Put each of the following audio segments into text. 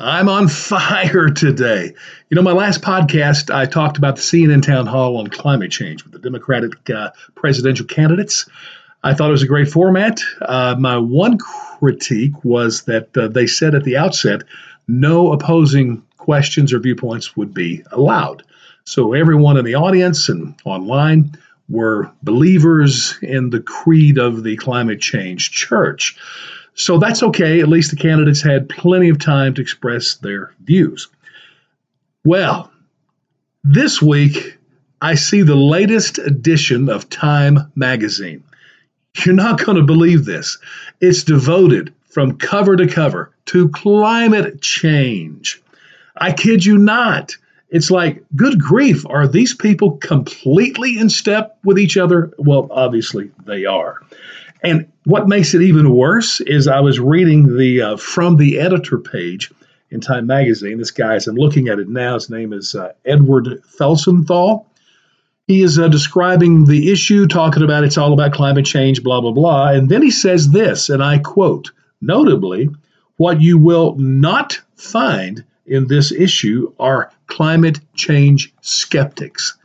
I'm on fire today. You know, my last podcast, I talked about the CNN town hall on climate change with the Democratic uh, presidential candidates. I thought it was a great format. Uh, my one critique was that uh, they said at the outset no opposing questions or viewpoints would be allowed. So everyone in the audience and online were believers in the creed of the climate change church. So that's okay. At least the candidates had plenty of time to express their views. Well, this week I see the latest edition of Time magazine. You're not going to believe this. It's devoted from cover to cover to climate change. I kid you not. It's like, good grief, are these people completely in step with each other? Well, obviously they are. And what makes it even worse is I was reading the uh, from the editor page in Time Magazine. This guy, as I'm looking at it now, his name is uh, Edward Felsenthal. He is uh, describing the issue, talking about it's all about climate change, blah, blah, blah. And then he says this, and I quote, notably, what you will not find in this issue are climate change skeptics.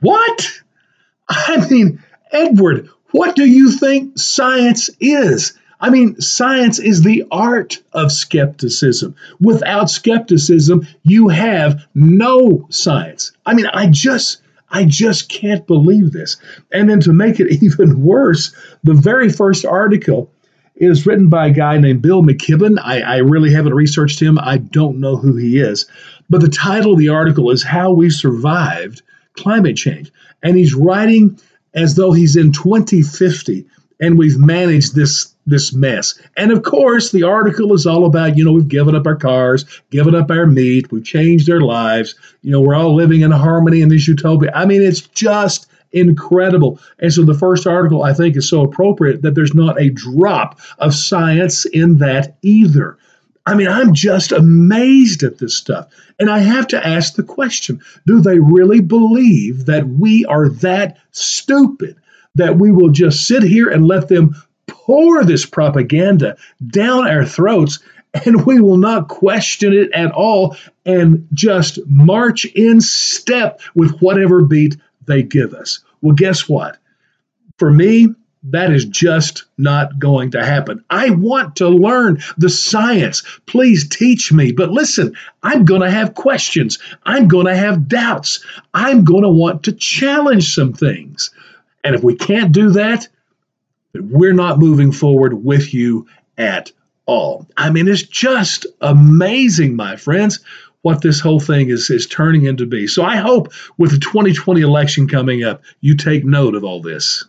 What? I mean, Edward, what do you think science is? I mean, science is the art of skepticism. Without skepticism, you have no science. I mean, I just I just can't believe this. And then to make it even worse, the very first article is written by a guy named Bill McKibben. I, I really haven't researched him. I don't know who he is. But the title of the article is How We Survived Climate Change. And he's writing as though he's in 2050 and we've managed this this mess. And of course, the article is all about, you know, we've given up our cars, given up our meat, we've changed our lives, you know, we're all living in harmony in this utopia. I mean, it's just incredible. And so the first article I think is so appropriate that there's not a drop of science in that either. I mean, I'm just amazed at this stuff. And I have to ask the question do they really believe that we are that stupid that we will just sit here and let them pour this propaganda down our throats and we will not question it at all and just march in step with whatever beat they give us? Well, guess what? For me, that is just not going to happen. I want to learn the science. Please teach me. But listen, I'm going to have questions. I'm going to have doubts. I'm going to want to challenge some things. And if we can't do that, we're not moving forward with you at all. I mean, it's just amazing, my friends what this whole thing is is turning into be. So I hope with the 2020 election coming up, you take note of all this.